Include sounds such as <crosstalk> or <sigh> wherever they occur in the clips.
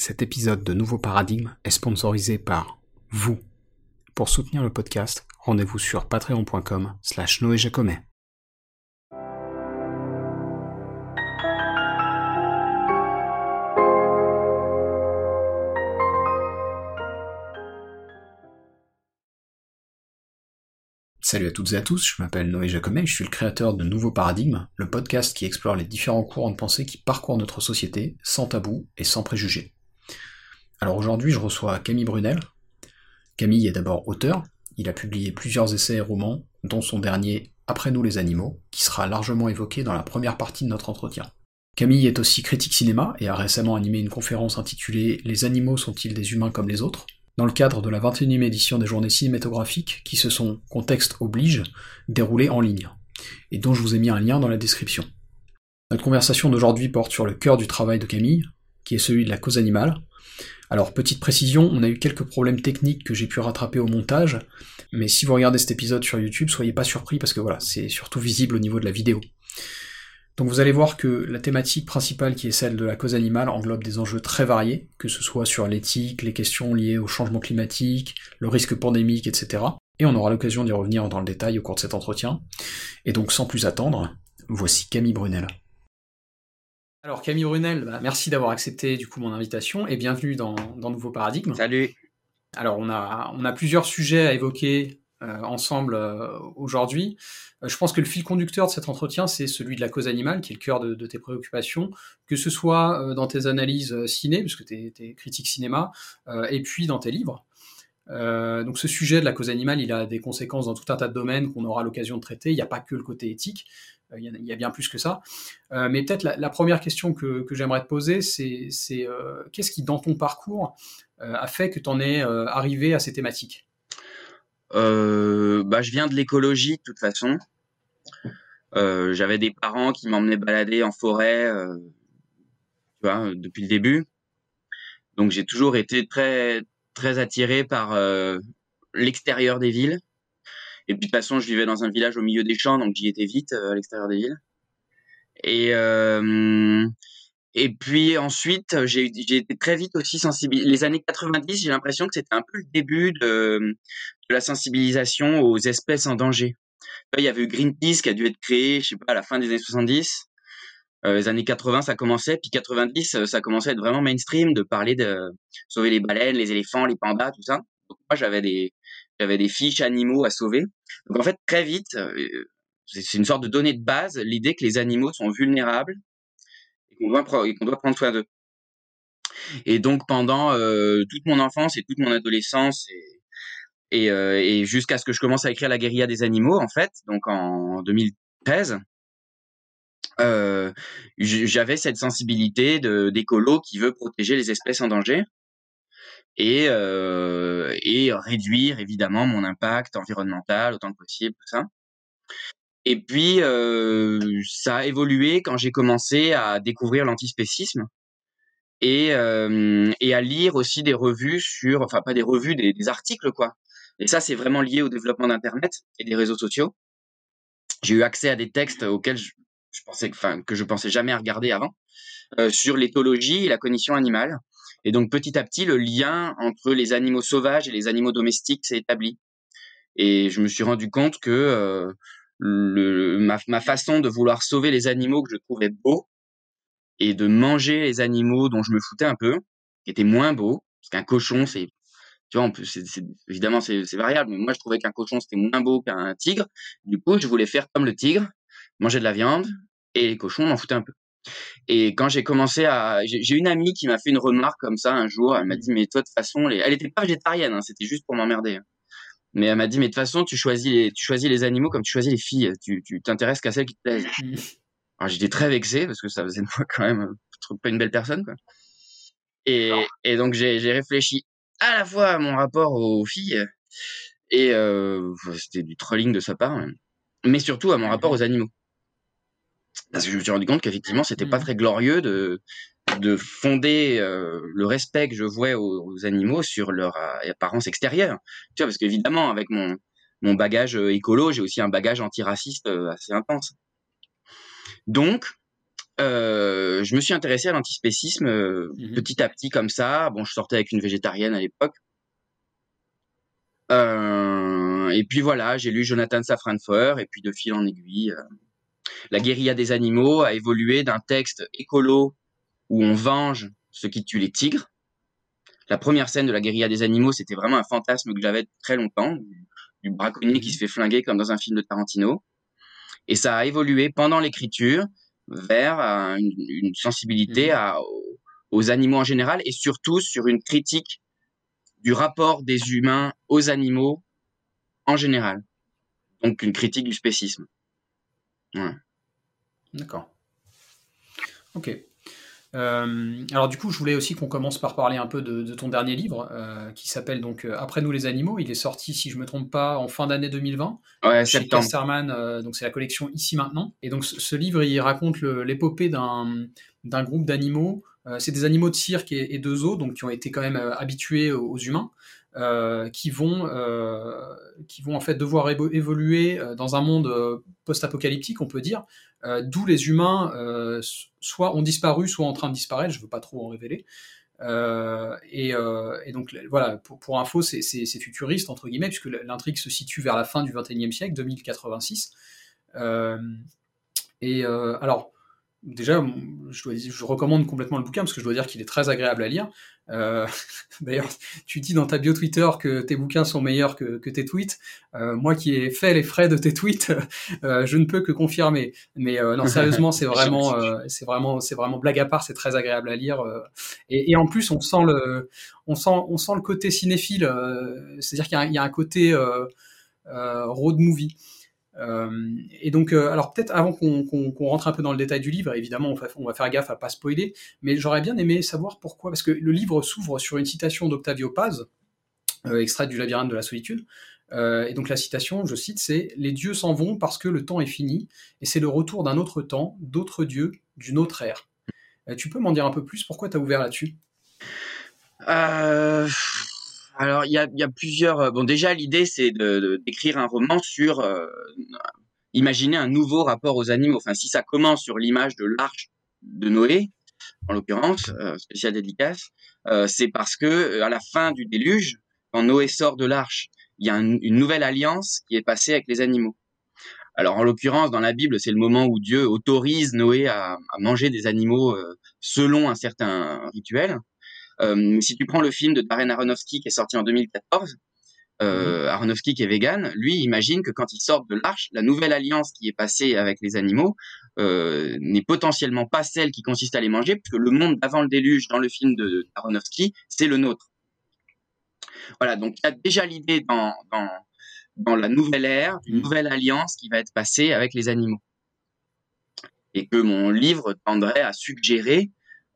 Cet épisode de Nouveau Paradigme est sponsorisé par vous. Pour soutenir le podcast, rendez-vous sur patreon.com slash noéjacomet. Salut à toutes et à tous, je m'appelle Noé Jacomet, je suis le créateur de Nouveau Paradigme, le podcast qui explore les différents courants de pensée qui parcourent notre société, sans tabou et sans préjugés. Alors aujourd'hui, je reçois Camille Brunel. Camille est d'abord auteur, il a publié plusieurs essais et romans, dont son dernier Après nous les animaux, qui sera largement évoqué dans la première partie de notre entretien. Camille est aussi critique cinéma et a récemment animé une conférence intitulée Les animaux sont-ils des humains comme les autres? Dans le cadre de la 21e édition des journées cinématographiques qui se sont, contexte oblige, déroulées en ligne, et dont je vous ai mis un lien dans la description. Notre conversation d'aujourd'hui porte sur le cœur du travail de Camille, qui est celui de la cause animale. Alors, petite précision, on a eu quelques problèmes techniques que j'ai pu rattraper au montage, mais si vous regardez cet épisode sur YouTube, soyez pas surpris parce que voilà, c'est surtout visible au niveau de la vidéo. Donc vous allez voir que la thématique principale qui est celle de la cause animale englobe des enjeux très variés, que ce soit sur l'éthique, les questions liées au changement climatique, le risque pandémique, etc. Et on aura l'occasion d'y revenir dans le détail au cours de cet entretien. Et donc sans plus attendre, voici Camille Brunel. Alors Camille Brunel, bah, merci d'avoir accepté du coup mon invitation et bienvenue dans, dans Nouveau Paradigme. Salut. Alors on a, on a plusieurs sujets à évoquer euh, ensemble euh, aujourd'hui. Euh, je pense que le fil conducteur de cet entretien, c'est celui de la cause animale, qui est le cœur de, tes préoccupations, que ce soit dans tes analyses ciné, puisque tu es, critique cinéma, et puis dans tes livres. donc ce sujet de la cause animale, il a des conséquences dans tout un tas de domaines qu'on aura l'occasion de traiter. Il n'y a pas que le côté éthique, il y, a, bien plus que ça. mais peut-être la, première question que, j'aimerais te poser, c'est qu'est-ce qui, dans ton parcours, a fait que tu en es arrivé à ces thématiques? Euh, bah, je viens de l'écologie de toute façon. Euh, j'avais des parents qui m'emmenaient balader en forêt, euh, tu vois, depuis le début. Donc j'ai toujours été très très attiré par euh, l'extérieur des villes. Et puis de toute façon, je vivais dans un village au milieu des champs, donc j'y étais vite à l'extérieur des villes. Et et puis ensuite, j'ai été très vite aussi sensibilisé. Les années 90, j'ai l'impression que c'était un peu le début de, la sensibilisation aux espèces en danger. Il y avait eu Greenpeace qui a dû être créé, je sais pas, à la fin des années 70. Euh, les années 80, ça commençait, puis 90, euh, ça commençait à être vraiment mainstream de parler de sauver les baleines, les éléphants, les pandas, tout ça. Donc moi, j'avais des, j'avais des fiches animaux à sauver. Donc en fait, très vite, euh, c'est une sorte de donnée de base, l'idée que les animaux sont vulnérables doit, qu'on doit prendre soin d'eux. Et donc pendant euh, toute mon enfance et toute mon adolescence et, et, euh, et jusqu'à ce que je commence à écrire La guérilla des animaux, en fait, donc en 2013, euh, j'avais cette sensibilité d'écolo qui veut protéger les espèces en danger et, euh, et réduire évidemment mon impact environnemental autant que possible, tout ça. Et puis, euh, ça a évolué quand j'ai commencé à découvrir l'antispécisme et, euh, et à lire aussi des revues sur, enfin pas des revues, des, articles quoi. Et ça, c'est vraiment lié au développement d'Internet et des réseaux sociaux. J'ai eu accès à des textes auxquels je, je pensais, enfin que je pensais jamais regarder avant, euh, sur l'éthologie et la cognition animale. Et donc petit à petit, le lien entre les animaux sauvages et les animaux domestiques s'est établi. Et je me suis rendu compte que euh, ma, façon de vouloir sauver les animaux que je trouvais beaux et de manger les animaux dont je me foutais un peu, qui étaient moins beaux, parce qu'un cochon, c'est, tu vois, évidemment, c'est, variable, mais moi, je trouvais qu'un cochon, c'était moins beau qu'un tigre. Du coup, je voulais faire comme le tigre, manger de la viande, et les cochons, m'en foutaient un peu. Et quand j'ai commencé à, j'ai une amie qui m'a fait une remarque comme ça un jour. Elle m'a dit, mais toi de toute façon, les... elle était pas végétarienne, hein, c'était juste pour m'emmerder. Hein. Mais elle m'a dit, mais de toute façon, tu choisis les, tu choisis les animaux comme tu choisis les filles. Tu, tu t'intéresses qu'à celles qui te plaisent. <laughs> Alors j'étais très vexé parce que ça faisait de moi quand même pas une belle personne, quoi. Et, et donc j'ai, j'ai réfléchi à la fois à mon rapport aux filles et euh, c'était du trolling de sa part, mais surtout à mon rapport aux animaux. Parce que je me suis rendu compte qu'effectivement, c'était pas mmh. très glorieux de de fonder euh, le respect que je vouais aux, animaux sur leur euh, apparence extérieure. Tu vois, parce qu'évidemment, avec mon, mon bagage euh, écolo, j'ai aussi un bagage antiraciste assez intense. Donc, je me suis intéressé à l'antispécisme Mhm. petit à petit comme ça. Bon, je sortais avec une végétarienne à l'époque. Et puis voilà, j'ai lu Jonathan Safran Foer et puis de fil en aiguille, la guérilla des animaux a évolué d'un texte écolo où on venge ceux qui tuent les tigres. La première scène de la guérilla des animaux, c'était vraiment un fantasme que j'avais très longtemps, du, braconnier qui se fait flinguer comme dans un film de Tarantino. Et ça a évolué pendant l'écriture vers euh, une, une sensibilité Mhm. à, aux animaux en général et surtout sur une critique du rapport des humains aux animaux en général. Donc une critique du spécisme. Ouais. D'accord. Ok. Euh, alors du coup, je voulais aussi qu'on commence par parler un peu de, de ton dernier livre, euh, qui s'appelle donc euh, Après nous les animaux. Il est sorti, si je me trompe pas, en fin d'année 2020 Ouais, chez septembre. Casterman. donc c'est la collection Ici maintenant. Et donc ce, ce livre, il raconte le- l'épopée d'un d'un groupe d'animaux. C'est des animaux de cirque et, et de zoo, donc qui ont été quand même habitués aux, aux humains. Euh, qui vont euh, qui vont en fait devoir évo- évoluer euh, dans un monde post-apocalyptique, on peut dire, d'où les humains soit ont disparu, soit en train de disparaître. Je veux pas trop en révéler. Et, donc voilà, pour, info, c'est futuriste entre guillemets, puisque l'intrigue se situe vers la fin du XXIe siècle, 2086. Euh, et alors, déjà, je, dois dire- je recommande complètement le bouquin parce que je dois dire qu'il est très agréable à lire. Euh, <laughs> D'ailleurs, tu dis dans ta bio Twitter que tes bouquins sont meilleurs que, que tes tweets. Euh, moi qui ai fait les frais de tes tweets, <laughs> euh, je ne peux que confirmer. Mais euh, non, sérieusement, c'est <laughs> vraiment, euh, c'est vraiment, c'est vraiment blague à part. C'est très agréable à lire. euh, et, et en plus, on sent le, on sent, on sent le côté cinéphile. euh, C'est-à-dire qu'il y, a un- il y a un côté euh, euh, road movie. Euh, et donc, euh, alors peut-être avant qu'on rentre un peu dans le détail du livre, évidemment, on va, faire gaffe à pas spoiler, mais j'aurais bien aimé savoir pourquoi, parce que le livre s'ouvre sur une citation d'Octavio Paz, euh, extraite du Labyrinthe de la solitude. Et donc la citation, je cite, c'est Les dieux s'en vont parce que le temps est fini, et c'est le retour d'un autre temps, d'autres dieux, d'une autre ère. Tu peux m'en dire un peu plus? Pourquoi tu as ouvert là-dessus? Euh, alors, il y a, y a plusieurs. euh, Bon, déjà, l'idée, c'est de, d'écrire un roman sur. euh, imaginer un nouveau rapport aux animaux. Enfin, si ça commence sur l'image de l'arche de Noé, en l'occurrence, euh, spécial dédicace, euh, c'est parce que euh, à la fin du déluge, quand Noé sort de l'arche, il y a un- une nouvelle alliance qui est passée avec les animaux. Alors, en l'occurrence, dans la Bible, c'est le moment où Dieu autorise Noé à, à manger des animaux euh, selon un certain rituel. Euh, si tu prends le film de Darren Aronofsky qui est sorti en 2014, euh, Aronofsky qui est vegan, lui imagine que quand il sort de l'arche, la nouvelle alliance qui est passée avec les animaux euh, n'est potentiellement pas celle qui consiste à les manger, puisque le monde d'avant le déluge dans le film de Aronofsky, c'est le nôtre. Voilà, donc il y a déjà l'idée dans, dans, dans la nouvelle ère, d'une Mm. nouvelle alliance qui va être passée avec les animaux. Et que mon livre tendrait à suggérer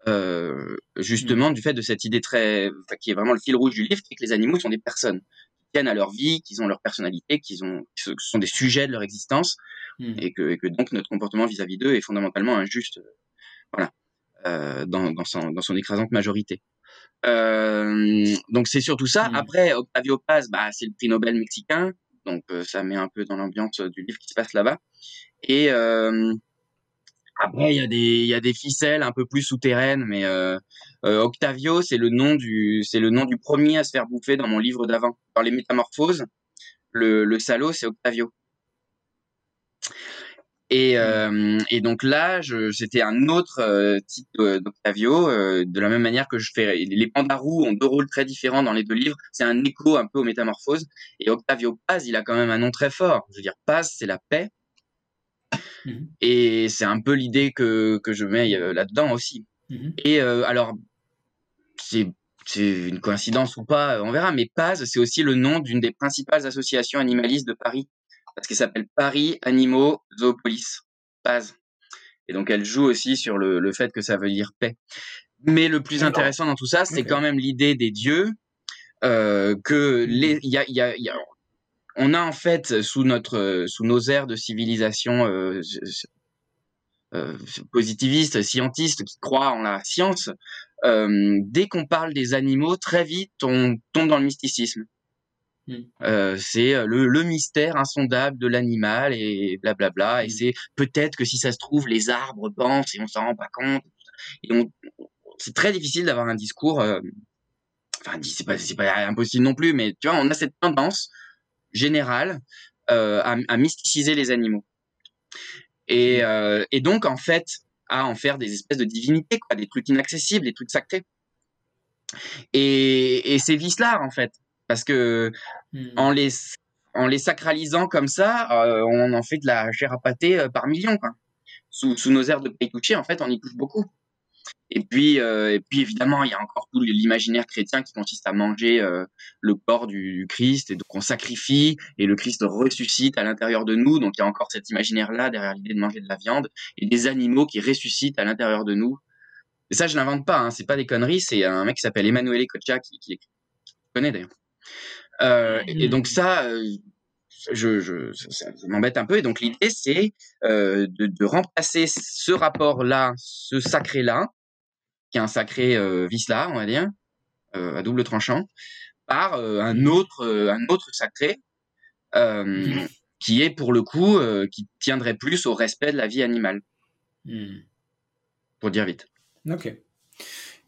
euh, justement du fait de cette idée très, enfin, qui est vraiment le fil rouge du livre, qui est que les animaux sont des personnes, qui tiennent à leur vie, qu'ils ont leur personnalité, qu'ils ont, qui sont des sujets de leur existence, Hmm. et que, et que donc notre comportement vis-à-vis d'eux est fondamentalement injuste, euh, voilà, euh, dans, dans, son, dans son écrasante majorité. Euh, donc c'est surtout ça. Mm. Après, Octavio Paz, bah, c'est le prix Nobel mexicain, donc euh, ça met un peu dans l'ambiance du livre qui se passe là-bas. Et euh, après, il y a des il y a des ficelles un peu plus souterraines, mais euh, euh, Octavio, c'est le nom du c'est le nom du premier à se faire bouffer dans mon livre d'avant. Dans les Métamorphoses, le, le salaud, c'est Octavio. Et, euh, et donc là, c'était un autre euh, type euh, d'Octavio, euh, de la même manière que je fais. Les Pandarous ont deux rôles très différents dans les deux livres. C'est un écho un peu aux Métamorphoses. Et Octavio Paz, il a quand même un nom très fort. Je veux dire, Paz, c'est la paix. Mhm. Et c'est un peu l'idée que, que je mets euh, là-dedans aussi. Mhm. Et euh, alors, c'est c'est une coïncidence ou pas, euh, on verra, mais Paz, c'est aussi le nom d'une des principales associations animalistes de Paris, parce qu'elle s'appelle Paris Animaux Zoopolis, Paz. Et donc, elle joue aussi sur le, le fait que ça veut dire paix. Mais le plus intéressant dans tout ça, c'est quand même l'idée des dieux, euh, que les, y a, il y a, il y a- on a en fait sous notre, sous nos aires de civilisation euh, euh, positivistes, scientistes qui croient en la science, euh, dès qu'on parle des animaux, très vite on tombe dans le mysticisme. Hmm. Euh, c'est euh, le, le, mystère insondable de l'animal et blablabla. Et hmm. c'est peut-être que si ça se trouve, les arbres pensent et on s'en rend pas compte. Et on, c'est très difficile d'avoir un discours. Euh, enfin, c'est pas, c'est pas impossible non plus, mais tu vois, on a cette tendance générale euh, à, à, mysticiser les animaux. Et, hmm. euh, et donc, en fait, à en faire des espèces de divinités, quoi, des trucs inaccessibles, des trucs sacrés. Et, et c'est vice-là, en fait parce que hmm. en les en les sacralisant comme ça, euh, on en fait de la chair à pâté euh, par millions. Quoi. Sous, sous nos airs de toucher, en fait, on y touche beaucoup. Et puis, euh, et puis évidemment, il y a encore tout l'imaginaire chrétien qui consiste à manger le corps du, Christ et donc on sacrifie et le Christ ressuscite à l'intérieur de nous. Donc il y a encore cet imaginaire-là derrière l'idée de manger de la viande et des animaux qui ressuscitent à l'intérieur de nous. Et ça, je l'invente pas. Hein, c'est pas des conneries. C'est un mec qui s'appelle Emanuele Coccia qui, qui, qui connaît d'ailleurs euh, et donc ça, euh, je, je, ça, m'embête un peu. Et donc l'idée, c'est euh, de, de, remplacer ce rapport-là, ce sacré-là, qui est un sacré euh, vice-là, on va dire, euh, à double tranchant, par euh, un autre, un autre sacré, mmh. qui est pour le coup, qui tiendrait plus au respect de la vie animale. Mmh. Pour dire vite. Ok.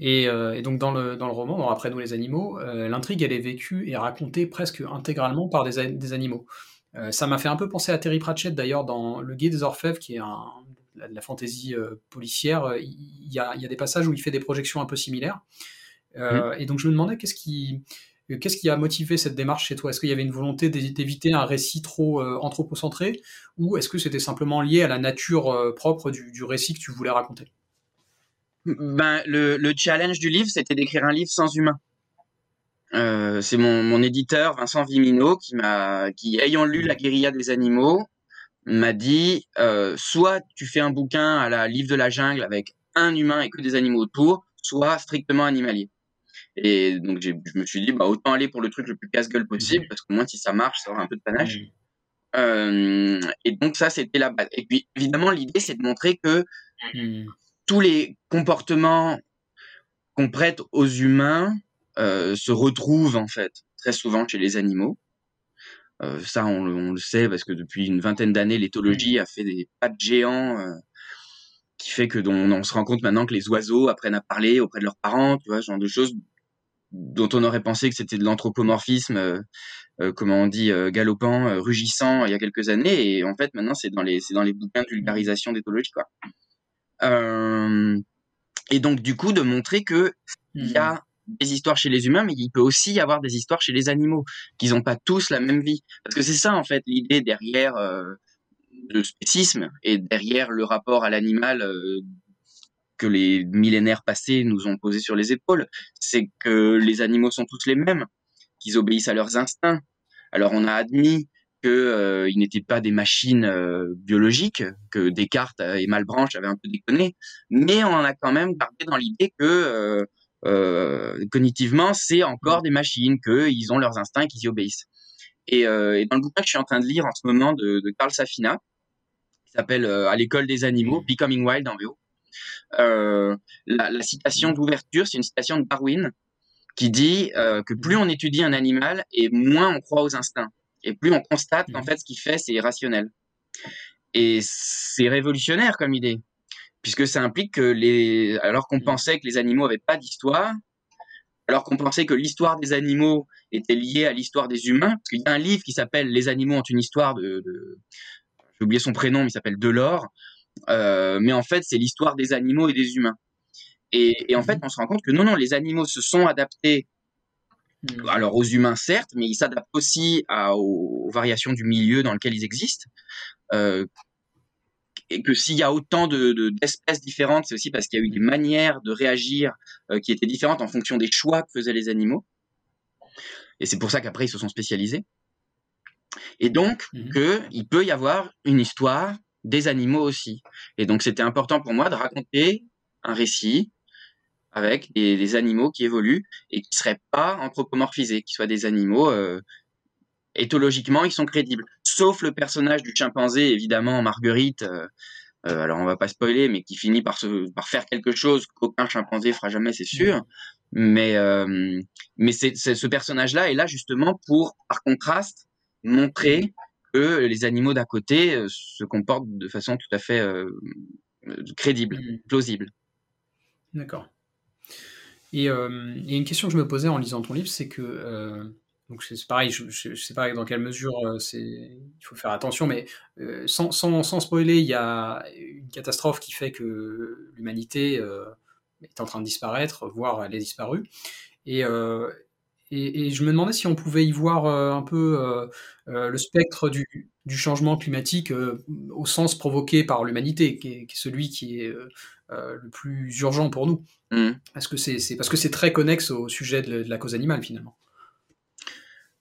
Et, euh, et, donc dans le, dans le roman, dans Après nous les animaux, euh, l'intrigue elle est vécue et racontée presque intégralement par des, des animaux. Euh, ça m'a fait un peu penser à Terry Pratchett d'ailleurs dans Le Guide des Orfèvres, qui est un, la, la fantaisie policière. Il y, a, il y, a, des passages où il fait des projections un peu similaires. Mmh. Et donc je me demandais qu'est-ce qui, Qu'est-ce qui a motivé cette démarche chez toi? Est-ce qu'il y avait une volonté d'éviter un récit trop anthropocentré? Ou est-ce que c'était simplement lié à la nature propre du, du récit que tu voulais raconter? Ben, le, le challenge du livre, c'était d'écrire un livre sans humain. Euh, c'est mon, mon éditeur Vincent Vimino qui m'a, qui ayant lu La guérilla des animaux, m'a dit euh, soit tu fais un bouquin à la livre de la jungle avec un humain et que des animaux autour, soit strictement animalier. Et donc je me suis dit bah autant aller pour le truc le plus casse-gueule possible parce qu'au moins si ça marche, ça aura un peu de panache. Euh, et donc ça c'était la base. Et puis évidemment l'idée c'est de montrer que tous les comportements qu'on prête aux humains euh, se retrouvent en fait très souvent chez les animaux. Euh, ça, on, on, le sait parce que depuis une vingtaine d'années, l'éthologie a fait des pas de géants euh, qui fait que on, on, se rend compte maintenant que les oiseaux apprennent à parler auprès de leurs parents, tu vois, ce genre de choses dont on aurait pensé que c'était de l'anthropomorphisme, euh, comment on dit, galopant, rugissant il y a quelques années, et en fait maintenant c'est dans les c'est dans les bouquins de vulgarisation d'éthologie quoi. Euh, et donc du coup de montrer que il y a hmm. des histoires chez les humains, mais il peut aussi y avoir des histoires chez les animaux, qu'ils n'ont pas tous la même vie. Parce que c'est ça en fait l'idée derrière euh, le spécisme et derrière le rapport à l'animal euh, que les millénaires passés nous ont posé sur les épaules, c'est que les animaux sont tous les mêmes, qu'ils obéissent à leurs instincts. Alors on a admis qu'ils euh, n'étaient pas des machines euh, biologiques, que Descartes et Malebranche avaient un peu déconné, mais on en a quand même gardé dans l'idée que euh, cognitivement, c'est encore des machines, qu'ils ont leurs instincts et qu'ils y obéissent. Et, et, dans le bouquin que je suis en train de lire en ce moment de, de Carl Safina, qui s'appelle À l'école des animaux, mmh. Becoming Wild en VO, la, la, citation d'ouverture, c'est une citation de Darwin qui dit que plus on étudie un animal et moins on croit aux instincts. Et plus on constate qu'en mmh. fait, ce qu'il fait, c'est irrationnel. Et c'est révolutionnaire comme idée, puisque ça implique que les, alors qu'on mmh. pensait que les animaux avaient pas d'histoire, alors qu'on pensait que l'histoire des animaux était liée à l'histoire des humains, parce qu'il y a un livre qui s'appelle Les animaux ont une histoire de, de... j'ai oublié son prénom, mais il s'appelle Delors, euh, mais en fait, c'est l'histoire des animaux et des humains. Et, et, en fait, mmh. on se rend compte que non, non, les animaux se sont adaptés Mm. alors aux humains certes, mais ils s'adaptent aussi à, aux, variations du milieu dans lequel ils existent. Euh, et que s'il y a autant de, d'espèces différentes, c'est aussi parce qu'il y a eu des manières de réagir euh, qui étaient différentes en fonction des choix que faisaient les animaux. Et c'est pour ça qu'après ils se sont spécialisés. Et donc mm-hmm. que il peut y avoir une histoire des animaux aussi. Et donc c'était important pour moi de raconter un récit avec des, des, animaux qui évoluent et qui seraient pas anthropomorphisés, qui soient des animaux euh, éthologiquement, ils sont crédibles. Sauf le personnage du chimpanzé, évidemment, Marguerite, euh, alors on va pas spoiler, mais qui finit par se, par faire quelque chose qu'aucun chimpanzé fera jamais, c'est sûr. Mais, mais ce personnage-là est là justement pour, par contraste, montrer que les animaux d'à côté se comportent de façon tout à fait crédible, mmh. plausible. D'accord. Et, une question que je me posais en lisant ton livre, c'est que donc c'est pareil, je ne sais pas dans quelle mesure c'est, il faut faire attention, mais sans, sans, sans, spoiler, il y a une catastrophe qui fait que l'humanité est en train de disparaître, voire elle est disparue. Et, et, je me demandais si on pouvait y voir un peu le spectre du changement climatique au sens provoqué par l'humanité, qui, est celui qui est le plus urgent pour nous. Mmh. Parce que c'est parce que c'est très connexe au sujet de la cause animale finalement.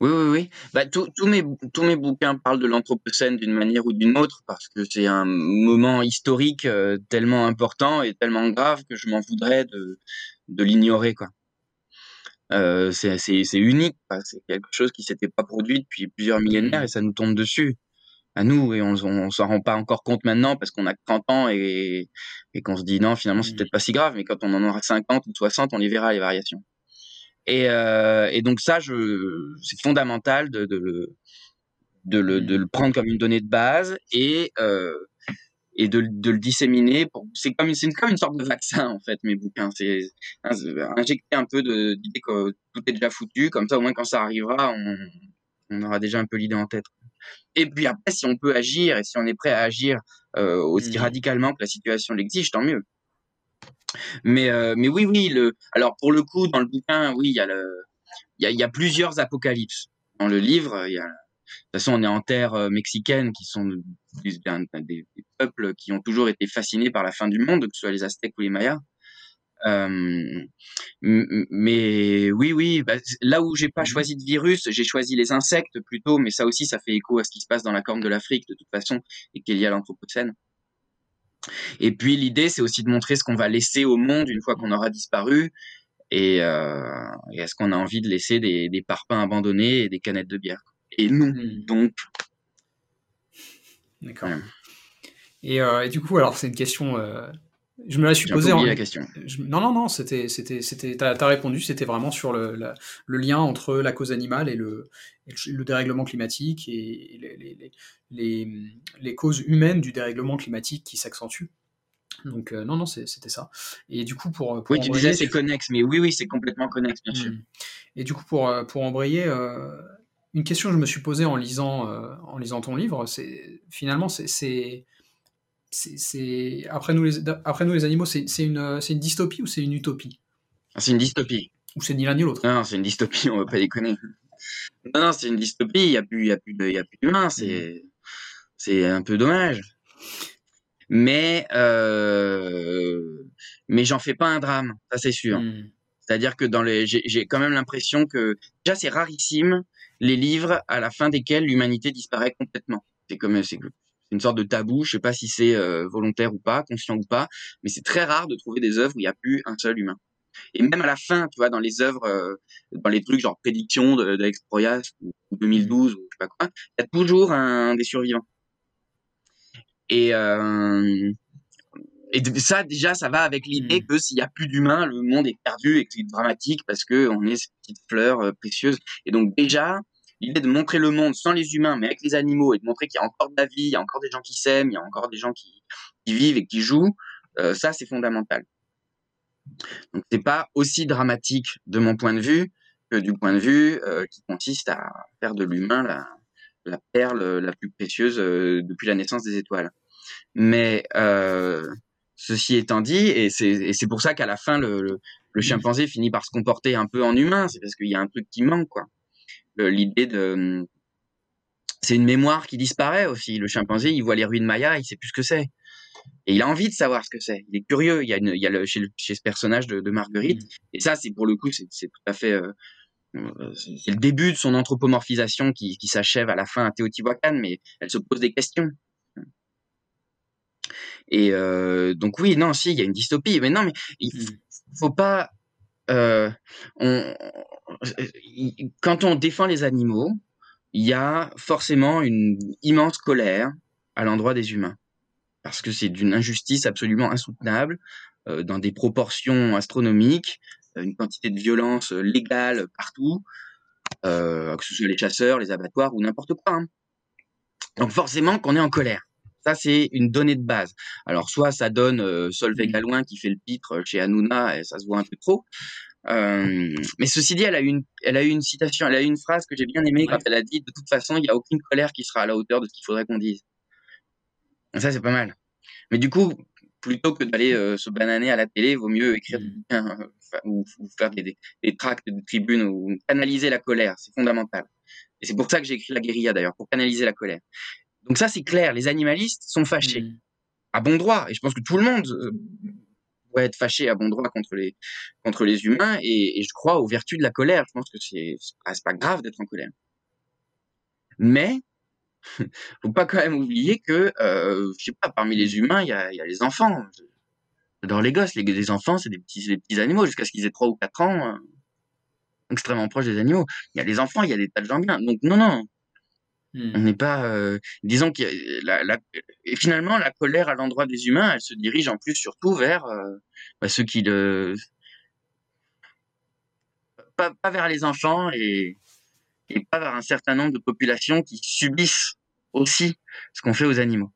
Oui, oui, oui. Bah, tous mes, tous mes bouquins parlent de l'Anthropocène d'une manière ou d'une autre parce que c'est un moment historique euh, tellement important et tellement grave que je m'en voudrais de, de l'ignorer, quoi. Euh, c'est unique, c'est quelque chose qui s'était pas produit depuis plusieurs millénaires et ça nous tombe dessus à nous et on, on s'en rend pas encore compte maintenant parce qu'on a 30 ans et, et qu'on se dit non finalement c'est mmh. peut-être pas si grave mais quand on en aura 50 ou 60 on y verra les variations. Et, euh, et donc ça, je, c'est fondamental de, de, le, de, le, de le prendre comme une donnée de base et, euh, et de, de le disséminer. C'est comme, une sorte de vaccin en fait, mes bouquins. C'est injecter un peu d'idée que tout est déjà foutu, comme ça au moins quand ça arrivera, on, on aura déjà un peu l'idée en tête. Et puis après, si on peut agir et si on est prêt à agir euh, aussi mmh. radicalement que la situation l'exige, tant mieux. Mais, euh, mais oui, oui. Le, alors pour le coup, dans le bouquin, oui, il y a le, il y a, il y a plusieurs apocalypses. Dans le livre, il y a, de toute façon, on est en terre euh, mexicaine, qui sont des, des, peuples qui ont toujours été fascinés par la fin du monde, que ce soit les Aztèques ou les Mayas. Mais oui, oui, bah, là où j'ai pas mmh choisi de virus, j'ai choisi les insectes plutôt, mais ça aussi, ça fait écho à ce qui se passe dans la corne de l'Afrique de toute façon et qu'il y a l'Anthropocène. Et puis l'idée, c'est aussi de montrer ce qu'on va laisser au monde une fois qu'on aura disparu. Et, euh, est-ce qu'on a envie de laisser des, des, parpaings abandonnés et des canettes de bière Et non. Hmm. Donc. D'accord. Et, euh, et, du coup, alors c'est une question euh, je me la suis posée en. la question. Non, non, non, c'était, c'était, c'était, t'as, as répondu, c'était vraiment sur le, le, lien entre la cause animale et le, le dérèglement climatique et les, les, les, les, causes humaines du dérèglement climatique qui s'accentuent. Donc, euh, non, non, c'était ça. Et du coup, pour. oui, tu disais c'est connexe, mais oui, oui, c'est complètement connexe, bien sûr. Hmm. Et du coup, pour, euh, pour embrayer, euh, une question que je me suis posée en lisant, en lisant ton livre, c'est finalement, c'est c'est après nous les après nous les animaux c'est une c'est une dystopie ou c'est une utopie? Ah, c'est une dystopie. Ou c'est ni l'un ni l'autre? Non, c'est une dystopie on va pas déconner. Non non c'est une dystopie il y a plus il y a plus de il y a plus d'humains c'est mm. c'est un peu dommage. Mais euh, mais j'en fais pas un drame ça c'est sûr. Mm. c'est-à-dire que dans les j'ai quand même l'impression que déjà c'est rarissime les livres à la fin desquels l'humanité disparaît complètement. C'est comme c'est une sorte de tabou. Je sais pas si c'est euh, volontaire ou pas, conscient ou pas, mais c'est très rare de trouver des œuvres où il n'y a plus un seul humain. Et même à la fin, tu vois, dans les œuvres, euh, dans les trucs genre prédiction de, de ou, 2012 ou je sais pas quoi, il y a toujours un des survivants. Et euh, et ça déjà, ça va avec l'idée mmh. que s'il y a plus d'humains, le monde est perdu et que c'est dramatique parce que on est ces petites fleurs précieuses. Et donc déjà, l'idée de montrer le monde sans les humains, mais avec les animaux, et de montrer qu'il y a encore de la vie, il y a encore des gens qui s'aiment, il y a encore des gens qui, vivent et qui jouent, euh, ça c'est fondamental. Donc c'est pas aussi dramatique de mon point de vue que du point de vue euh, qui consiste à faire de l'humain la, la, perle la plus précieuse euh, depuis la naissance des étoiles. Mais ceci étant dit, et c'est pour ça qu'à la fin le, le, le chimpanzé finit par se comporter un peu en humain, c'est parce qu'il y a un truc qui manque quoi l'idée de c'est une mémoire qui disparaît aussi. Le chimpanzé, il voit les ruines Maya, il sait plus ce que c'est. Et il a envie de savoir ce que c'est. Il est curieux. Il y a, il y a le, chez, chez, ce personnage de, de Marguerite. Mmh. Et ça, c'est pour le coup, c'est tout à fait. Euh, euh, c'est le début de son anthropomorphisation qui, qui s'achève à la fin à Teotihuacan, mais elle se pose des questions. Et euh, donc oui, non, si, il y a une dystopie. Mais non, mais il mmh. faut pas. Euh, on, quand on défend les animaux, il y a forcément une immense colère à l'endroit des humains. parce que c'est d'une injustice absolument insoutenable, euh, dans des proportions astronomiques, une quantité de violence légale partout, euh, que ce soit les chasseurs, les abattoirs ou n'importe quoi. Hein. Donc forcément qu'on est en colère. Ça, c'est une donnée de base. Alors, soit ça donne euh, Solveig mmh. Galouin qui fait le pitre chez Hanouna, et ça se voit un peu trop. Euh, mais ceci dit, elle a eu une, elle a eu une citation, elle a eu une phrase que j'ai bien aimée quand elle a dit, de toute façon, il n'y a aucune colère qui sera à la hauteur de ce qu'il faudrait qu'on dise. ça, c'est pas mal. Mais du coup, plutôt que d'aller euh, se bananer à la télé, vaut mieux écrire mmh. ou, faire des, des, tracts de tribune ou canaliser la colère. C'est fondamental. Et c'est pour ça que j'ai écrit la guérilla d'ailleurs, pour canaliser la colère. Donc ça, c'est clair. Les animalistes sont fâchés mmh. à bon droit. Et je pense que tout le monde euh, doit être fâché à bon droit contre les contre les humains. Et, je crois aux vertus de la colère. Je pense que c'est c'est pas grave d'être en colère. Mais <laughs> faut pas quand même oublier que, euh, je sais pas, parmi les humains, il y a, y a les enfants. J'adore les gosses. Les, les enfants, c'est des petits, des petits animaux jusqu'à ce qu'ils aient 3 ou 4 ans, euh, extrêmement proches des animaux. Il y a les enfants, il y a des tas de gens bien. Donc non, non, on mmh. n'est pas, euh, disons que la, la, et finalement la colère à l'endroit des humains, elle se dirige en plus surtout vers euh, bah, ceux qui le, pas, pas, vers les enfants et, et pas vers un certain nombre de populations qui subissent aussi ce qu'on fait aux animaux.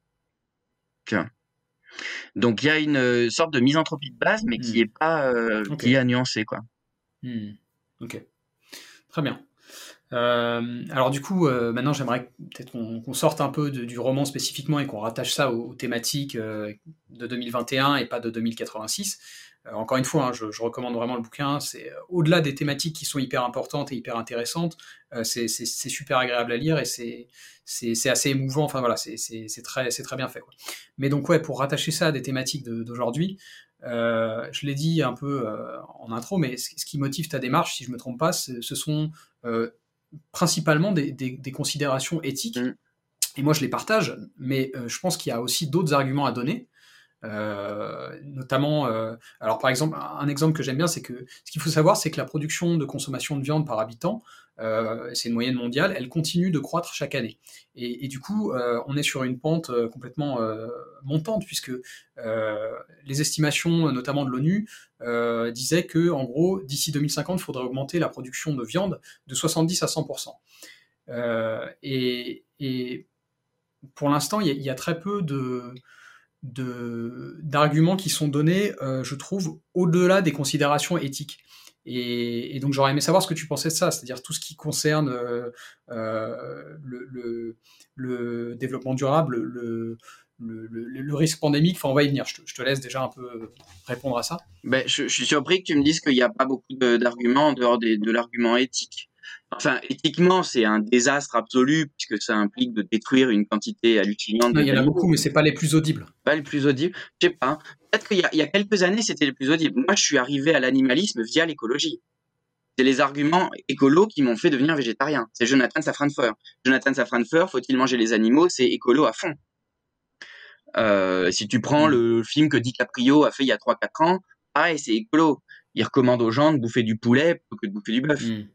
Donc il y a une euh, sorte de misanthropie de base, mais qui mmh. est pas, euh, qui est à nuancer quoi. Mmh. Ok, très bien. Euh, alors du coup, euh, maintenant j'aimerais peut-être qu'on sorte un peu du roman spécifiquement et qu'on rattache ça aux, thématiques euh, de 2021 et pas de 2086. encore une fois, hein, je, recommande vraiment le bouquin. C'est au-delà des thématiques qui sont hyper importantes et hyper intéressantes, c'est super agréable à lire et c'est assez émouvant. Enfin voilà, c'est très, bien fait. Mais donc ouais, pour rattacher ça à des thématiques d'aujourd'hui, je l'ai dit un peu en intro, mais ce, qui motive ta démarche, si je me trompe pas, ce sont principalement des, considérations éthiques. Mm. Et moi, je les partage, mais euh, je pense qu'il y a aussi d'autres arguments à donner. Euh, notamment, euh, alors par exemple, un exemple que j'aime bien, c'est que ce qu'il faut savoir, c'est que la production de consommation de viande par habitant, euh, c'est une moyenne mondiale, elle continue de croître chaque année. Et, du coup, on est sur une pente complètement montante, puisque les estimations, notamment de l'ONU, disaient que, en gros, d'ici 2050, il faudrait augmenter la production de viande de 70 à 100%. Et, et, pour l'instant, il y, a très peu de d'arguments qui sont donnés, euh, je trouve, au-delà des considérations éthiques. Et, donc j'aurais aimé savoir ce que tu pensais de ça, c'est-à-dire tout ce qui concerne euh, euh, le, développement durable, le, le, risque pandémique, enfin on va y venir, je te, laisse déjà un peu répondre à ça. Ben, je, suis surpris que tu me dises qu'il n'y a pas beaucoup d'arguments en dehors de l'argument éthique. Enfin, éthiquement, c'est un désastre absolu puisque ça implique de détruire une quantité hallucinante. il y en a beaucoup, mais c'est pas les plus audibles. Pas les plus audibles. Je sais pas. Peut-être qu'il y, a quelques années, c'était les plus audibles. Moi, je suis arrivé à l'animalisme via l'écologie. C'est les arguments écolos qui m'ont fait devenir végétarien. C'est Jonathan Safranfer. Jonathan Safranfer, faut-il manger les animaux? C'est écolo à fond. Euh, si tu prends le film que DiCaprio a fait il y a 3-4 ans, pareil, c'est écolo. Il recommande aux gens de bouffer du poulet plutôt que de bouffer du bœuf. Mm.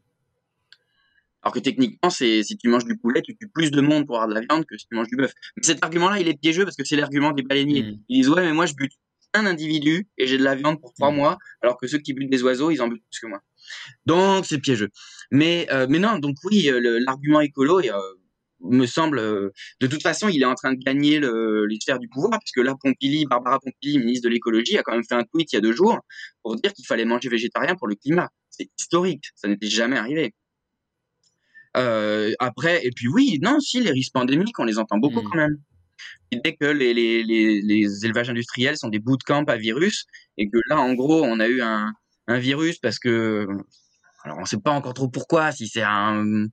Alors que techniquement, c'est si tu manges du poulet, tu tues plus de monde pour avoir de la viande que si tu manges du bœuf. Mais cet argument-là, il est piégeux parce que c'est l'argument des baleiniers. Mm. Ils disent ouais, mais moi je bute un individu et j'ai de la viande pour trois mm. mois, alors que ceux qui butent des oiseaux, ils en butent plus que moi. Donc c'est piégeux. Mais euh, mais non, donc oui, euh, l'argument écolo euh, me semble, de toute façon, il est en train de gagner le, les sphères du pouvoir, puisque là, Pompili, Barbara Pompili, ministre de l'écologie, a quand même fait un tweet il y a deux jours pour dire qu'il fallait manger végétarien pour le climat. C'est historique, ça n'était jamais arrivé. Euh, après, et puis oui, non, si les risques pandémiques, on les entend beaucoup mmh. quand même. L'idée que les, les, les, les, élevages industriels sont des bootcamps à virus et que là, en gros, on a eu un, un virus parce que, alors on sait pas encore trop pourquoi, si c'est un,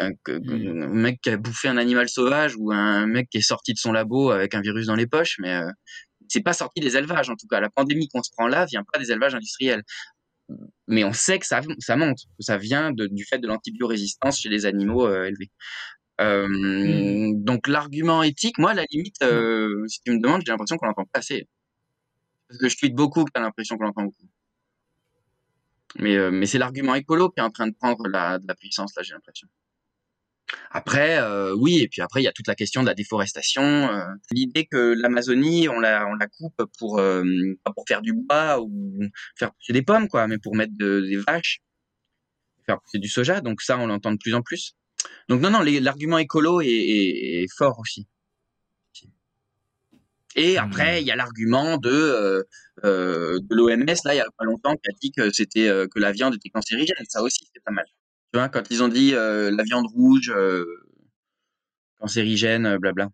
un, mmh. mec qui a bouffé un animal sauvage ou un mec qui est sorti de son labo avec un virus dans les poches, mais euh, c'est pas sorti des élevages en tout cas. La pandémie qu'on se prend là vient pas des élevages industriels mais on sait que ça, ça monte, que ça vient de, du fait de l'antibiorésistance chez les animaux euh, élevés. Euh, mmh. Donc l'argument éthique, moi, à la limite, euh, si tu me demandes, j'ai l'impression qu'on l'entend pas assez. Parce que je tweete beaucoup, que as l'impression qu'on l'entend beaucoup. Mais, mais c'est l'argument écolo qui est en train de prendre la, de la puissance, là, j'ai l'impression. Après, euh, oui, et puis après, il y a toute la question de la déforestation. Euh, L'idée que l'Amazonie, on la, on la coupe pour euh, pas pour faire du bois ou faire pousser des pommes, quoi, mais pour mettre de, des vaches, faire pousser du soja. Donc ça, on l'entend de plus en plus. Donc non, non, l'argument écolo est, est, est, fort aussi. Et après, hmm. il y a l'argument de de l'OMS là, il y a pas longtemps, qui a dit que c'était que la viande était cancérigène. Ça aussi, c'est pas mal. Tu vois, quand ils ont dit euh, la viande rouge, euh, cancérigène, euh, blabla.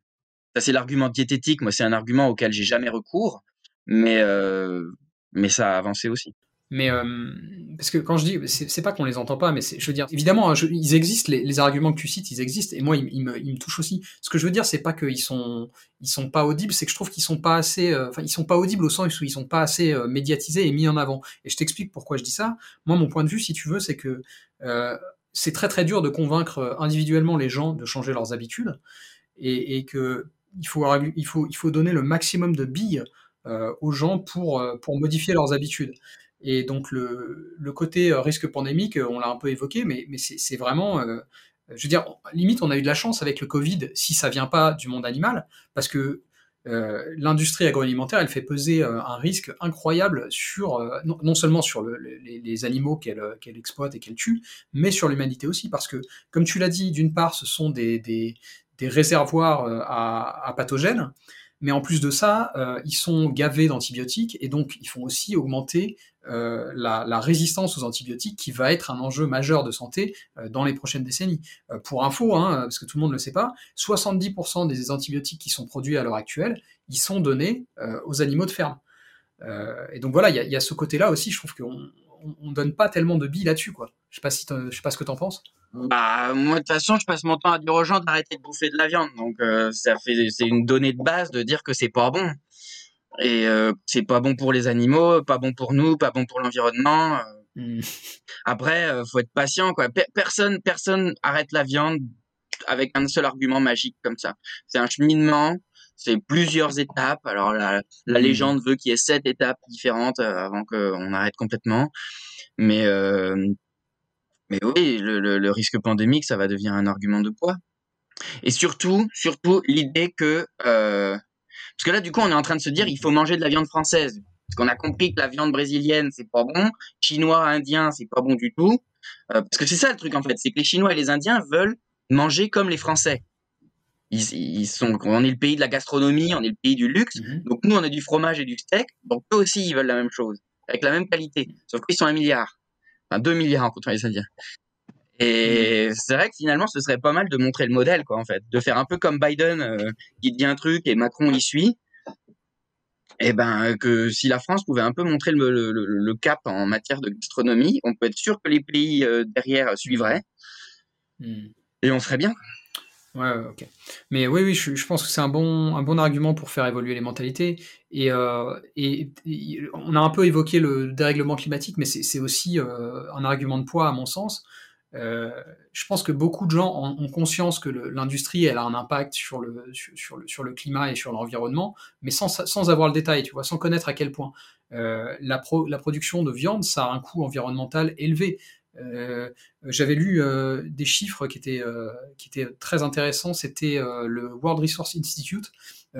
Ça, c'est l'argument diététique. Moi, c'est un argument auquel j'ai jamais recours, mais, mais ça a avancé aussi. Mais parce que quand je dis, c'est pas qu'on les entend pas, mais je veux dire, évidemment, hein, ils existent, les, arguments que tu cites, ils existent, et moi, ils, me, touchent aussi. Ce que je veux dire, c'est pas qu'ils sont, ils sont pas audibles, c'est que je trouve qu'ils sont pas assez, enfin, ils sont pas audibles au sens où ils sont pas assez médiatisés et mis en avant. Et je t'explique pourquoi je dis ça. Moi, mon point de vue, si tu veux, c'est que c'est très très dur de convaincre individuellement les gens de changer leurs habitudes, et, et que il faut, il faut, il faut donner le maximum de billes aux gens pour, pour modifier leurs habitudes. Et donc le, côté euh, risque pandémique, euh, on l'a un peu évoqué, mais, c'est vraiment, euh, je veux dire, limite on a eu de la chance avec le Covid si ça vient pas du monde animal, parce que l'industrie agroalimentaire, elle fait peser un risque incroyable sur non, seulement sur le, les, animaux qu'elle exploite et qu'elle tue, mais sur l'humanité aussi, parce que comme tu l'as dit, d'une part, ce sont des, réservoirs à, pathogènes, mais en plus de ça, ils sont gavés d'antibiotiques et donc ils font aussi augmenter euh, la, résistance aux antibiotiques qui va être un enjeu majeur de santé euh, dans les prochaines décennies. Euh, pour info, hein, parce que tout le monde ne le sait pas, 70% des antibiotiques qui sont produits à l'heure actuelle, ils sont donnés aux animaux de ferme. et donc voilà, il y a, ce côté-là aussi, je trouve qu'on on, donne pas tellement de billes là-dessus. Je sais pas si je sais pas ce que t'en penses. Bah moi de toute façon je passe mon temps à dire aux gens d'arrêter de bouffer de la viande donc ça fait c'est une donnée de base de dire que c'est pas bon et euh, c'est pas bon pour les animaux pas bon pour nous pas bon pour l'environnement euh. hmm. après euh, faut être patient quoi personne personne arrête la viande avec un seul argument magique comme ça c'est un cheminement c'est plusieurs étapes alors la, la hmm. légende veut qu'il y ait sept étapes différentes avant qu'on arrête complètement mais mais oui, le, le, le, risque pandémique, ça va devenir un argument de poids. Et surtout, surtout l'idée que, euh, parce que là, du coup, on est en train de se dire, il faut manger de la viande française, parce qu'on a compris que la viande brésilienne, c'est pas bon, chinois, indien, c'est pas bon du tout, euh, parce que c'est ça le truc en fait, c'est que les Chinois et les Indiens veulent manger comme les Français. Ils, ils, sont, on est le pays de la gastronomie, on est le pays du luxe, mm-hmm. donc nous, on a du fromage et du steak, donc eux aussi, ils veulent la même chose, avec la même qualité, sauf qu'ils sont un milliard. Enfin 2 milliards en comptant les Indiens. Et mm. c'est vrai que finalement, ce serait pas mal de montrer le modèle, quoi, en fait, de faire un peu comme Biden euh, qui dit un truc et Macron y suit. Et eh ben que si la France pouvait un peu montrer le, le, le, cap en matière de gastronomie, on peut être sûr que les pays euh, derrière suivraient. Mm. Et on ferait bien. Ouais, ok. Mais oui, oui, je, je pense que c'est un bon, un bon argument pour faire évoluer les mentalités. Et, euh, et, on a un peu évoqué le dérèglement climatique, mais c'est aussi euh, un argument de poids à mon sens. Euh, je pense que beaucoup de gens ont, conscience que l'industrie elle a un impact sur le, sur, le, sur le climat et sur l'environnement, mais sans, sans avoir le détail, tu vois, sans connaître à quel point. Euh, la, pro, la production de viande, ça a un coût environnemental élevé. Euh, J'avais lu euh, des chiffres qui étaient, euh, qui étaient très intéressants. C'était le World Resource Institute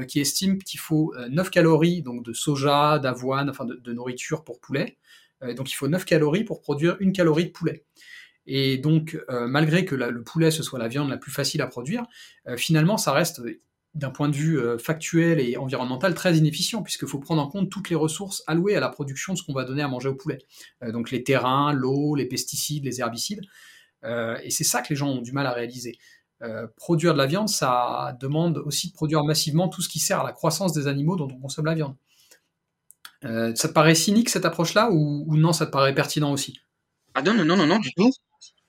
qui estime qu'il faut 9 calories donc de soja, d'avoine, enfin de, de, nourriture pour poulet. donc il faut 9 calories pour produire une calorie de poulet. Et donc, malgré que le poulet ce soit la viande la plus facile à produire, finalement ça reste d'un point de vue euh, factuel et environnemental très inefficient, puisqu'il faut prendre en compte toutes les ressources allouées à la production de ce qu'on va donner à manger au poulet. Euh, donc les terrains, l'eau, les pesticides, les herbicides. Euh, et c'est ça que les gens ont du mal à réaliser. produire de la viande, ça demande aussi de produire massivement tout ce qui sert à la croissance des animaux dont on consomme la viande. ça te paraît cynique cette approche-là ou, ou, non, ça te paraît pertinent aussi? Ah non, non, non, non, du tout.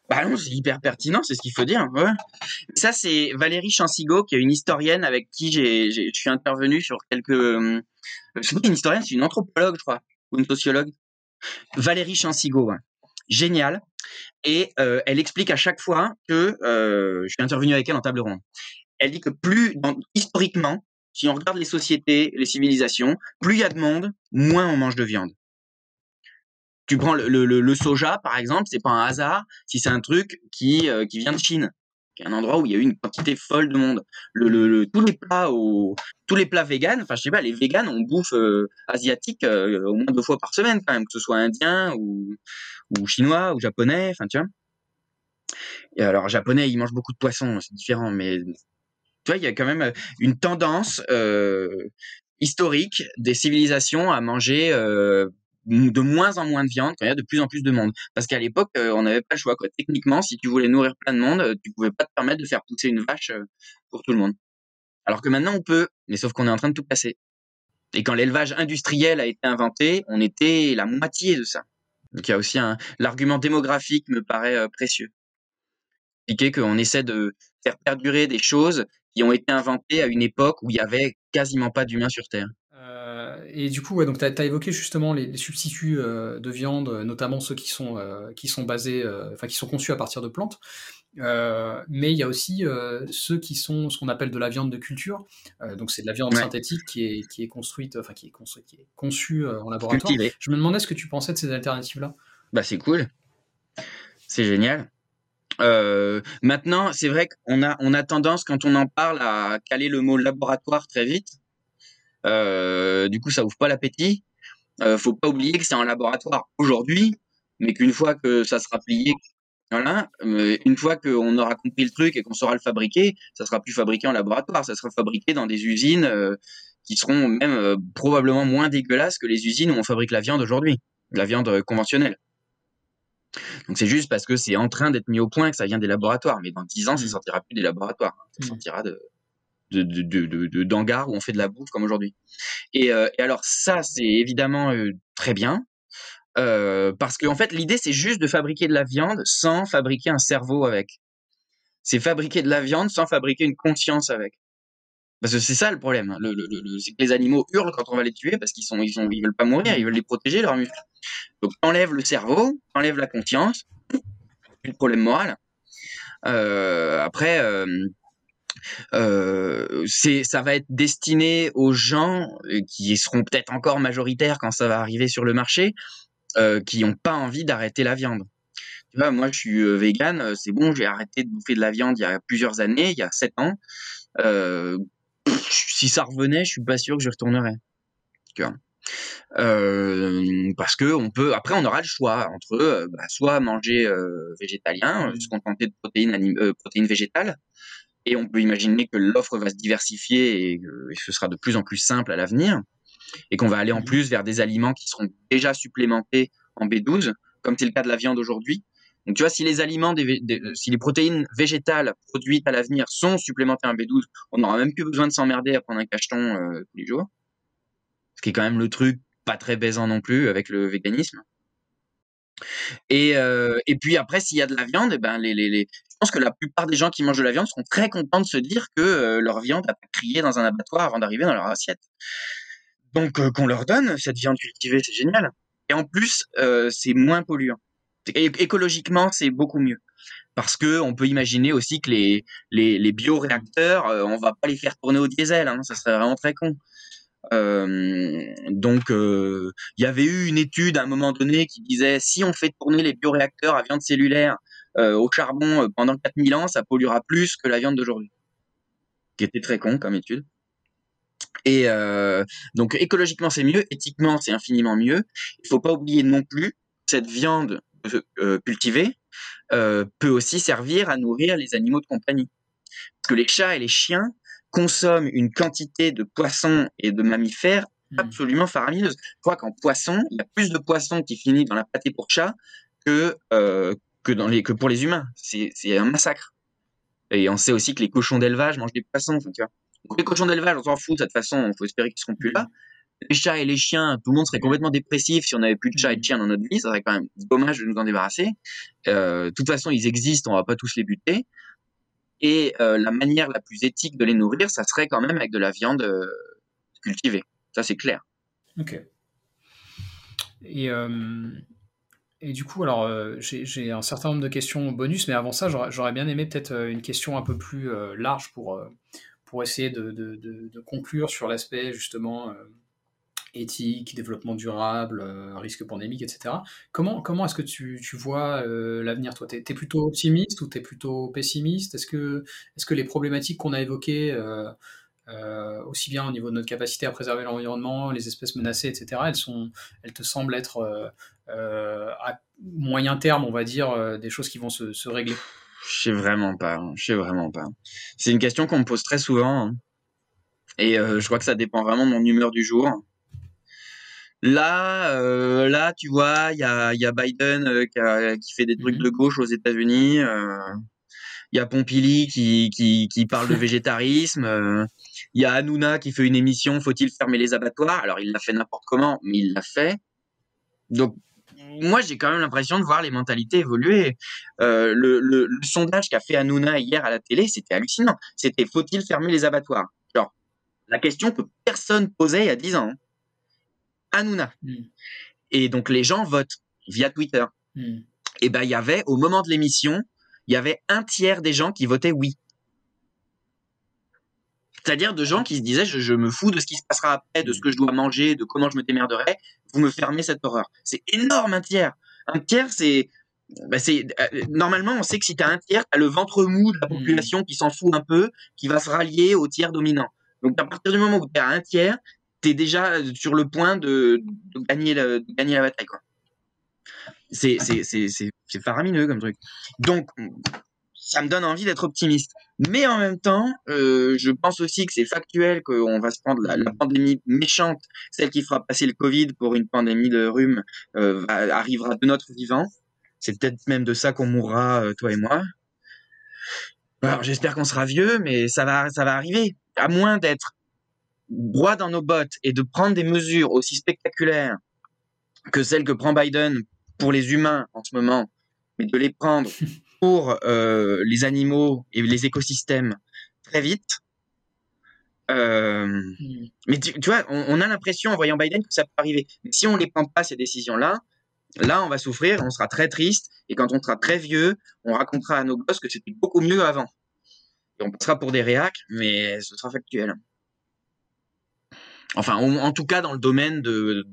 Bah non, c'est hyper pertinent, c'est ce qu'il faut dire. Ouais. Ça, c'est Valérie Chansigo, qui est une historienne avec qui j'ai, je suis intervenu sur quelques. Euh, c'est pas une historienne, c'est une anthropologue, je crois, ou une sociologue. Valérie Chansigo, ouais. génial. Et euh, elle explique à chaque fois que euh, je suis intervenu avec elle en table ronde. Elle dit que plus historiquement, si on regarde les sociétés, les civilisations, plus il y a de monde, moins on mange de viande tu prends le, le, soja par exemple, c'est pas un hasard si c'est un truc qui euh, qui vient de Chine, qui est un endroit où il y a eu une quantité folle de monde. Le, le, tous les plats au, tous les plats véganes, enfin je sais pas, les véganes on bouffe euh, asiatique euh, au moins deux fois par semaine quand même, que ce soit indien ou, ou chinois ou japonais, enfin tu vois. Et alors japonais, ils mangent beaucoup de poissons, c'est différent, mais tu vois, il y a quand même une tendance euh, historique des civilisations à manger euh, de moins en moins de viande quand il y a de plus en plus de monde. Parce qu'à l'époque, euh, on n'avait pas le choix. Techniquement, si tu voulais nourrir plein de monde, tu pouvais pas te permettre de faire pousser une vache pour tout le monde. Alors que maintenant, on peut, mais sauf qu'on est en train de tout casser. Et quand l'élevage industriel a été inventé, on était la moitié de ça. Donc il y a aussi un l'argument démographique me paraît précieux. Expliquer qu'on essaie de faire perdurer des choses qui ont été inventées à une époque où il y avait quasiment pas d'humains sur Terre. Euh, et du coup, ouais, donc tu as, évoqué justement les, substituts euh, de viande, notamment ceux qui sont, euh, qui sont basés, enfin qui sont conçus à partir de plantes. mais il y a aussi ceux qui sont ce qu'on appelle de la viande de culture. donc c'est de la viande synthétique qui est, qui est construite, enfin qui est construite, qui est conçue en laboratoire. Je me demandais ce que tu pensais de ces alternatives-là. Bah c'est cool, c'est génial. maintenant, c'est vrai qu'on a, on a tendance, quand on en parle, à caler le mot laboratoire très vite. Euh, du coup, ça ouvre pas l'appétit. Euh, faut pas oublier que c'est un laboratoire aujourd'hui, mais qu'une fois que ça sera plié, voilà, une fois qu'on aura compris le truc et qu'on saura le fabriquer, ça sera plus fabriqué en laboratoire, ça sera fabriqué dans des usines euh, qui seront même euh, probablement moins dégueulasses que les usines où on fabrique la viande aujourd'hui, la viande conventionnelle. Donc c'est juste parce que c'est en train d'être mis au point que ça vient des laboratoires, mais dans dix ans, ça mmh. sortira plus des laboratoires, ça mmh. sortira de, de, de, où on fait de la bouffe comme aujourd'hui. Et, euh, alors ça, c'est évidemment euh, très bien. Euh, parce qu'en en fait, l'idée, c'est juste de fabriquer de la viande sans fabriquer un cerveau avec. C'est fabriquer de la viande sans fabriquer une conscience avec. Parce que c'est ça le problème. Le, le, le, c'est que les animaux hurlent quand on va les tuer parce qu'ils sont, ils sont, ils veulent pas mourir, ils veulent les protéger leurs muscles. Donc enlève le cerveau, enlève la conscience, plus problème moral. Après, euh, ça va être destiné aux gens euh, qui seront peut-être encore majoritaires quand ça va arriver sur le marché, euh, qui n'ont pas envie d'arrêter la viande. Moi je suis euh, vegan, c'est bon, j'ai arrêté de bouffer de la viande il y a plusieurs années, il y a sept ans. Si ça revenait, je suis pas sûr que je retournerais. Parce que on peut après on aura le choix entre bah, soit manger végétalien, se contenter de protéines végétales, et on peut imaginer que l'offre va se diversifier et, que ce sera de plus en plus simple à l'avenir et qu'on va aller en mmh. plus vers des aliments qui seront déjà supplémentés en B12, comme c'est le cas de la viande aujourd'hui. Donc tu vois, si les aliments, si les protéines végétales produites à l'avenir sont supplémentées en B12, on n'aura même plus besoin de s'emmerder à prendre un cacheton euh, tous les jours. Ce qui est quand même le truc pas très baisant non plus avec le véganisme. Et, euh, et puis après, s'il y a de la viande, eh ben les, les, pense que la plupart des gens qui mangent de la viande seront très contents de se dire que euh, leur viande a pas crié dans un abattoir avant d'arriver dans leur assiette. Donc euh, qu'on leur donne cette viande cultivée, c'est génial. Et en plus, euh, c'est moins polluant. écologiquement, c'est beaucoup mieux. Parce que on peut imaginer aussi que les, les, les bioréacteurs, on va pas les faire tourner au diesel, hein, ça serait vraiment très con. Donc, il y avait eu une étude à un moment donné qui disait si on fait tourner les bioréacteurs à viande cellulaire au charbon pendant 4000 ans, ça polluera plus que la viande d'aujourd'hui. Qui était très con comme étude. Et donc écologiquement c'est mieux, éthiquement c'est infiniment mieux. Il faut pas oublier non plus cette viande cultivée peut aussi servir à nourrir les animaux de compagnie. Parce que les chats et les chiens consomme une quantité de poissons et de mammifères hmm. absolument faramineuse. Je crois qu'en poisson, il y a plus de poissons qui finissent dans la pâté pour chat que euh, que pour les humains. C'est un massacre. Et on sait aussi que les cochons d'élevage mangent des poissons. Les cochons d'élevage, on s'en fout de toute façon. Il faut espérer qu'ils seront plus là. Les chats et les chiens, tout le monde serait complètement dépressif si on avait plus de chats et de chiens dans notre vie. Ça serait quand même dommage de nous en débarrasser. Euh, de toute façon, ils existent. On va pas tous les buter. Et euh, la manière la plus éthique de les nourrir, ça serait quand même avec de la viande euh, cultivée. Ça, c'est clair. Ok. Et, et du coup, alors, j'ai un certain nombre de questions bonus, mais avant ça, j'aurais bien aimé peut-être une question un peu plus large pour, pour essayer de, conclure sur l'aspect justement éthique, développement durable, risque pandémique, etc. Comment, comment est-ce que tu, tu vois l'avenir, toi? Tu es, plutôt optimiste ou tu es plutôt pessimiste? Est-ce que, est -ce que les problématiques qu'on a évoquées, aussi bien au niveau de notre capacité à préserver l'environnement, les espèces menacées, etc., elles, sont, elles te semblent être à moyen terme, on va dire, des choses qui vont se, se régler Je sais vraiment pas. Hein, je sais vraiment pas. C'est une question qu'on me pose très souvent. Hein. Et je crois que ça dépend vraiment de mon humeur du jour. Là, euh, là, tu vois, il y a, y a Biden euh, qui, qui, fait des trucs mmh de gauche aux États-Unis. Euh, il y a Pompili qui, qui, qui parle de <laughs> végétarisme. Il y a Hanouna qui fait une émission Faut-il fermer les abattoirs? Alors, il l'a fait n'importe comment, mais il l'a fait. Donc, moi, j'ai quand même l'impression de voir les mentalités évoluer. Euh, le, le, le, sondage qu'a fait Hanouna hier à la télé, c'était hallucinant. C'était Faut-il fermer les abattoirs? Genre, la question que personne posait il y a 10 ans. Hein. Hanouna. Hmm. Et donc les gens votent via Twitter. Hmm. Et ben il y avait au moment de l'émission, il y avait un tiers des gens qui votaient oui. C'est-à-dire de gens qui se disaient je, me fous de ce qui se passera après, de ce que je dois manger, de comment je me démerderai. Vous me fermez cette horreur. C'est énorme un tiers. Un tiers c'est bah euh, normalement on sait que si tu as un tiers, tu as le ventre mou de la hmm. population qui s'en fout un peu, qui va se rallier au tiers dominant. Donc à partir du moment où tu as un tiers, tu es déjà sur le point de, gagner, la, gagner la bataille. Quoi. C'est, faramineux comme truc. Donc, ça me donne envie d'être optimiste. Mais en même temps, euh, je pense aussi que c'est factuel qu'on va se prendre la, pandémie méchante, celle qui fera passer le Covid pour une pandémie de rhume, euh, arrivera de notre vivant. C'est peut-être même de ça qu'on mourra, euh, toi et moi. Alors j'espère qu'on sera vieux, mais ça va, ça va arriver. À moins d'être droit dans nos bottes et de prendre des mesures aussi spectaculaires que celles que prend Biden pour les humains en ce moment, mais de les prendre <laughs> pour euh, les animaux et les écosystèmes très vite. Euh, hmm. mais tu, vois, on, a l'impression en voyant Biden que ça peut arriver. Mais si on ne les prend pas ces décisions-là, là, on va souffrir, on sera très triste, et quand on sera très vieux, on racontera à nos gosses que c'était beaucoup mieux avant. Et on passera pour des réacs, mais ce sera factuel. Enfin, en tout cas dans le domaine de,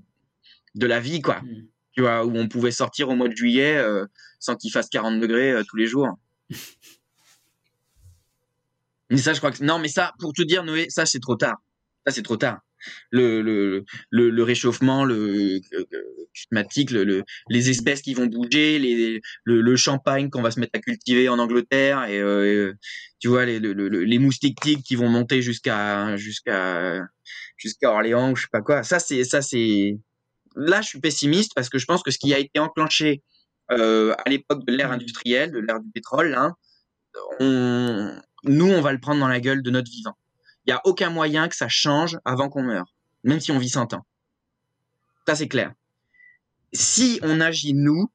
de la vie, quoi. Hmm. Tu vois, où on pouvait sortir au mois de juillet euh, sans qu'il fasse 40 degrés euh, tous les jours. <laughs> mais ça, je crois que non, mais ça, pour te dire, Noé, ça c'est trop tard. Ça c'est trop tard. Le, le, le, le réchauffement, le, climatique, le, les espèces qui vont bouger, les, le, champagne qu'on va se mettre à cultiver en Angleterre et euh, tu vois les, les moustiques tigres qui vont monter jusqu'à jusqu'à jusqu'à Orléans ou je sais pas quoi. Ça, c'est, ça, c'est, là, je suis pessimiste parce que je pense que ce qui a été enclenché euh, à l'époque de l'ère industrielle, de l'ère du pétrole, hein, on, nous, on va le prendre dans la gueule de notre vivant. Il y a aucun moyen que ça change avant qu'on meure, même si on vit 100 ans. Ça, c'est clair. Si on agit nous,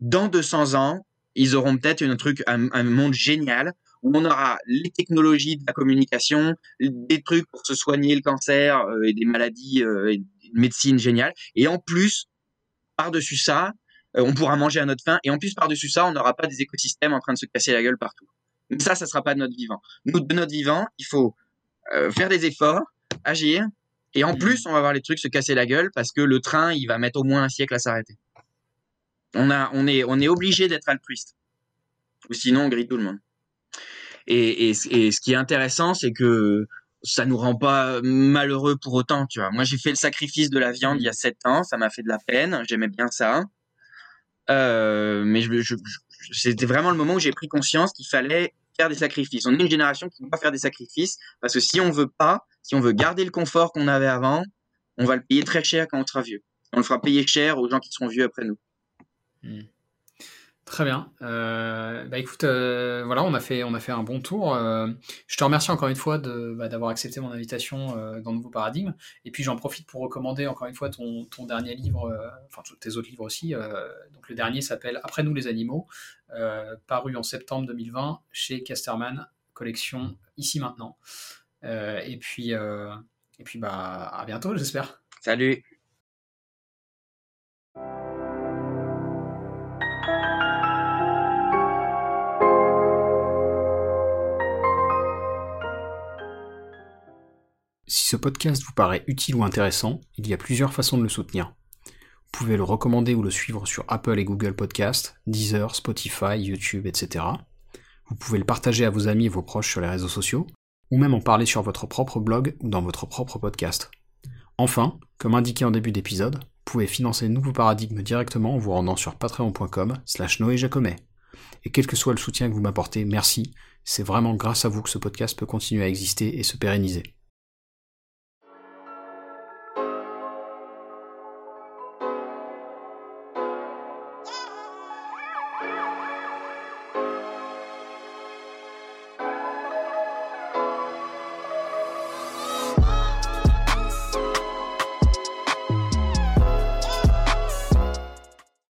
dans 200 ans, ils auront peut-être un truc, un monde génial où on aura les technologies de la communication, des trucs pour se soigner le cancer euh, et des maladies euh, et médecine géniale. Et en plus, par-dessus ça, euh, on pourra manger à notre faim. Et en plus, par-dessus ça, on n'aura pas des écosystèmes en train de se casser la gueule partout. Donc ça, ça sera pas de notre vivant. Nous, de notre vivant, il faut faire des efforts, agir. Et en mmh. plus, on va voir les trucs se casser la gueule parce que le train, il va mettre au moins un siècle à s'arrêter. On a, on est, on est obligé d'être altruiste. Ou sinon, on grille tout le monde. Et, et, ce qui est intéressant, c'est que ça nous rend pas malheureux pour autant, tu vois. Moi, j'ai fait le sacrifice de la viande il y a sept ans, ça m'a fait de la peine, j'aimais bien ça. Euh, mais c'était vraiment le moment où j'ai pris conscience qu'il fallait faire des sacrifices. On est une génération qui doit faire des sacrifices parce que si on veut pas, si on veut garder le confort qu'on avait avant, on va le payer très cher quand on sera vieux. On le fera payer cher aux gens qui seront vieux après nous. Hmm. Très bien. Euh, bah écoute, euh, voilà, on a fait, on a fait un bon tour. Euh, je te remercie encore une fois de, bah, d'avoir accepté mon invitation dans Nouveau Paradigme. Et puis j'en profite pour recommander encore une fois ton, dernier livre, enfin tes autres livres aussi. donc le dernier s'appelle Après nous les animaux, paru en septembre 2020 chez Casterman, collection Ici maintenant. et puis, et puis bah à bientôt, j'espère. Salut. Ce podcast vous paraît utile ou intéressant, il y a plusieurs façons de le soutenir. Vous pouvez le recommander ou le suivre sur Apple et Google Podcast, Deezer, Spotify, YouTube, etc. Vous pouvez le partager à vos amis et vos proches sur les réseaux sociaux, ou même en parler sur votre propre blog ou dans votre propre podcast. Enfin, comme indiqué en début d'épisode, vous pouvez financer le nouveau paradigme directement en vous rendant sur patreon.com slash noéjacomet. Et quel que soit le soutien que vous m'apportez, merci, c'est vraiment grâce à vous que ce podcast peut continuer à exister et se pérenniser.